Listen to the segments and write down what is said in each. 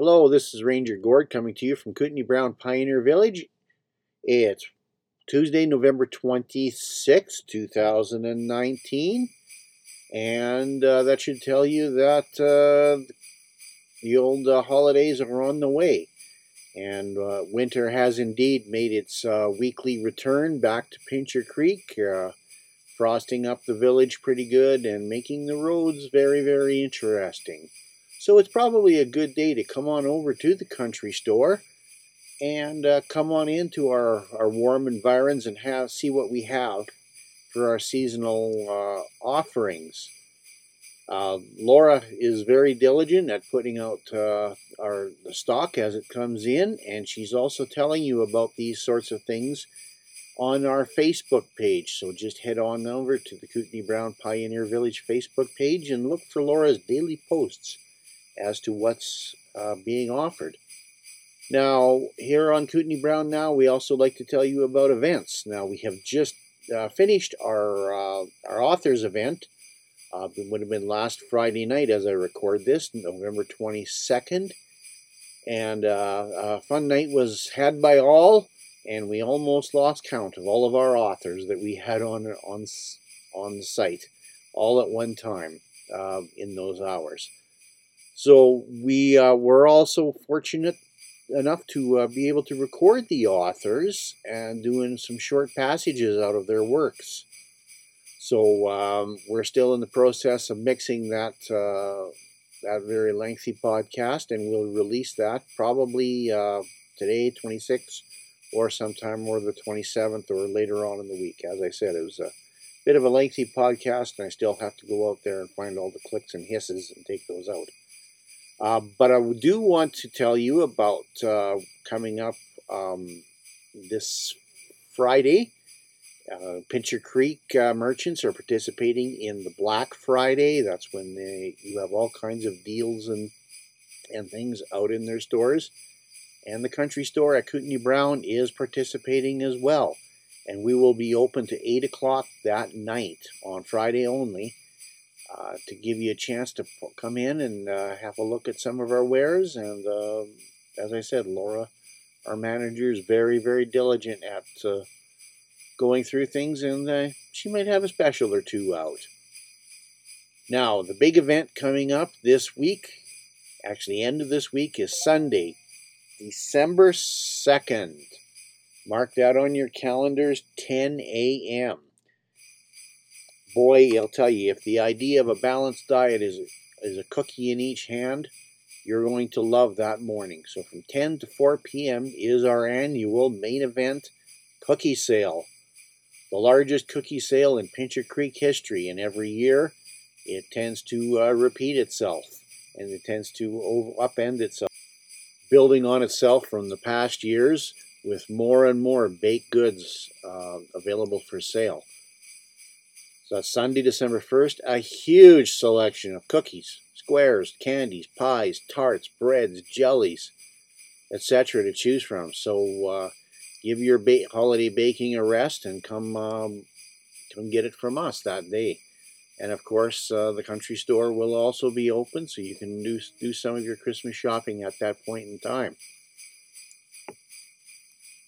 Hello, this is Ranger Gord coming to you from Kootenai Brown Pioneer Village. It's Tuesday, November 26, 2019. And uh, that should tell you that uh, the old uh, holidays are on the way. And uh, winter has indeed made its uh, weekly return back to Pincher Creek, uh, frosting up the village pretty good and making the roads very, very interesting. So it's probably a good day to come on over to the country store and uh, come on into our, our warm environs and have see what we have for our seasonal uh, offerings. Uh, Laura is very diligent at putting out uh, our the stock as it comes in, and she's also telling you about these sorts of things on our Facebook page. So just head on over to the Kootenai Brown Pioneer Village Facebook page and look for Laura's daily posts as to what's uh, being offered. Now, here on Kootenai Brown Now, we also like to tell you about events. Now, we have just uh, finished our, uh, our authors event. Uh, it would have been last Friday night as I record this, November 22nd. And uh, a fun night was had by all, and we almost lost count of all of our authors that we had on, on, on site all at one time uh, in those hours. So we uh, were also fortunate enough to uh, be able to record the authors and doing some short passages out of their works. So um, we're still in the process of mixing that uh, that very lengthy podcast, and we'll release that probably uh, today, 26th, or sometime or the 27th, or later on in the week. As I said, it was a bit of a lengthy podcast, and I still have to go out there and find all the clicks and hisses and take those out. Uh, but I do want to tell you about uh, coming up um, this Friday. Uh, Pincher Creek uh, merchants are participating in the Black Friday. That's when they you have all kinds of deals and and things out in their stores. And the country store at Kootenai Brown is participating as well. And we will be open to 8 o'clock that night on Friday only uh, to give you a chance to come in and uh, have a look at some of our wares. And uh, as I said, Laura, our manager, is very, very diligent at uh, going through things, and uh, she might have a special or two out. Now, the big event coming up this week, actually, end of this week, is Sunday, December 2nd. Mark that on your calendars, 10 a.m boy, I'll tell you, if the idea of a balanced diet is, is a cookie in each hand, you're going to love that morning. So from 10 to 4 p.m. is our annual main event cookie sale. The largest cookie sale in Pincher Creek history, and every year it tends to uh, repeat itself and it tends to upend itself, building on itself from the past years with more and more baked goods uh, available for sale. So Sunday, December 1st. A huge selection of cookies, squares, candies, pies, tarts, breads, jellies, etc. to choose from. So uh, give your ba- holiday baking a rest and come um, come get it from us that day. And of course, uh, the country store will also be open, so you can do do some of your Christmas shopping at that point in time.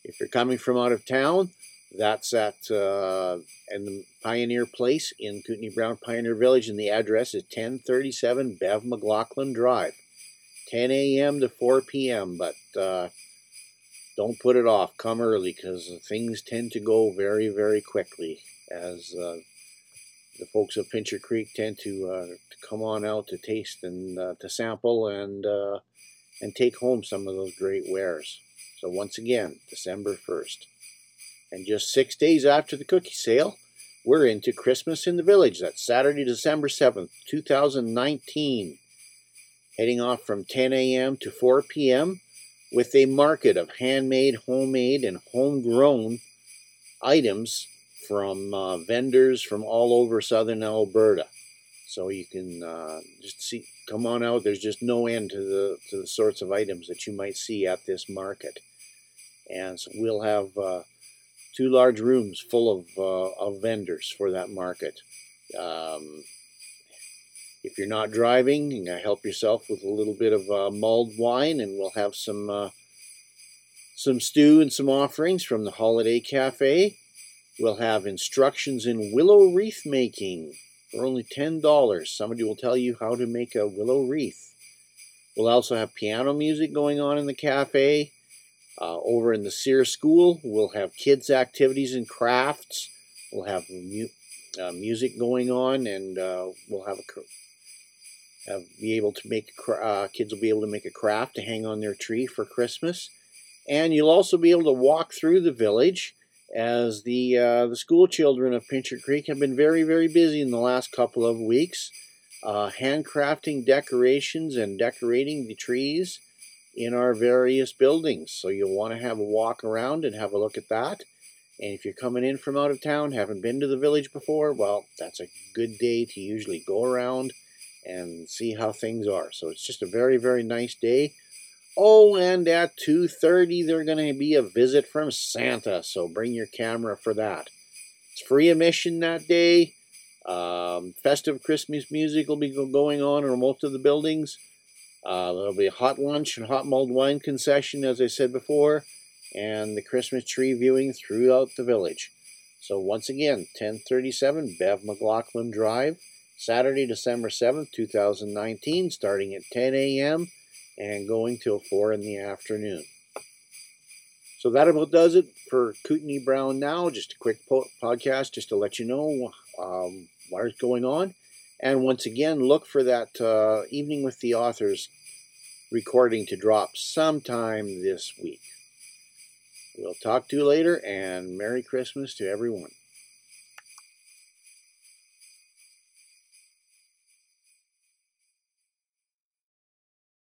If you're coming from out of town, that's at uh, the Pioneer Place in Kootenai Brown Pioneer Village, and the address is 1037 Bev McLaughlin Drive. 10 a.m. to 4 p.m., but uh, don't put it off. Come early because things tend to go very, very quickly as uh, the folks of Pincher Creek tend to, uh, to come on out to taste and uh, to sample and uh, and take home some of those great wares. So once again, December 1st. And just six days after the cookie sale, we're into Christmas in the Village. That's Saturday, December 7th, 2019. Heading off from 10 a.m. to 4 p.m. with a market of handmade, homemade, and homegrown items from uh, vendors from all over southern Alberta. So you can uh, just see, come on out. There's just no end to the to the sorts of items that you might see at this market, and so we'll have uh, two large rooms full of, uh, of vendors for that market. Um, If you're not driving, you help yourself with a little bit of uh, mulled wine, and we'll have some uh, some stew and some offerings from the Holiday Cafe. We'll have instructions in willow wreath making for only $10. Somebody will tell you how to make a willow wreath. We'll also have piano music going on in the cafe. Uh, over in the Sear School, we'll have kids' activities and crafts. We'll have mu- uh, music going on, and uh, we'll have a have, be able to make uh, kids will be able to make a craft to hang on their tree for Christmas. And you'll also be able to walk through the village as the uh, the school children of Pincher Creek have been very very busy in the last couple of weeks, uh, handcrafting decorations and decorating the trees in our various buildings. So you'll want to have a walk around and have a look at that. And if you're coming in from out of town, haven't been to the village before, well, that's a good day to usually go around and see how things are. So it's just a very very nice day. Oh, and at 2.30, there's going to be a visit from Santa, so bring your camera for that. It's free admission that day. Um, festive Christmas music will be going on in most of the buildings. Uh, there'll be a hot lunch and hot mulled wine concession, as I said before, and the Christmas tree viewing throughout the village. So once again, 1037 Bev McLaughlin Drive, Saturday, December 7th, 2019, starting at 10 a.m and going till 4 in the afternoon. So that about does it for Kootenai Brown Now. Just a quick po- podcast just to let you know um, what's going on. And once again, look for that uh, Evening with the Authors recording to drop sometime this week. We'll talk to you later, and Merry Christmas to everyone.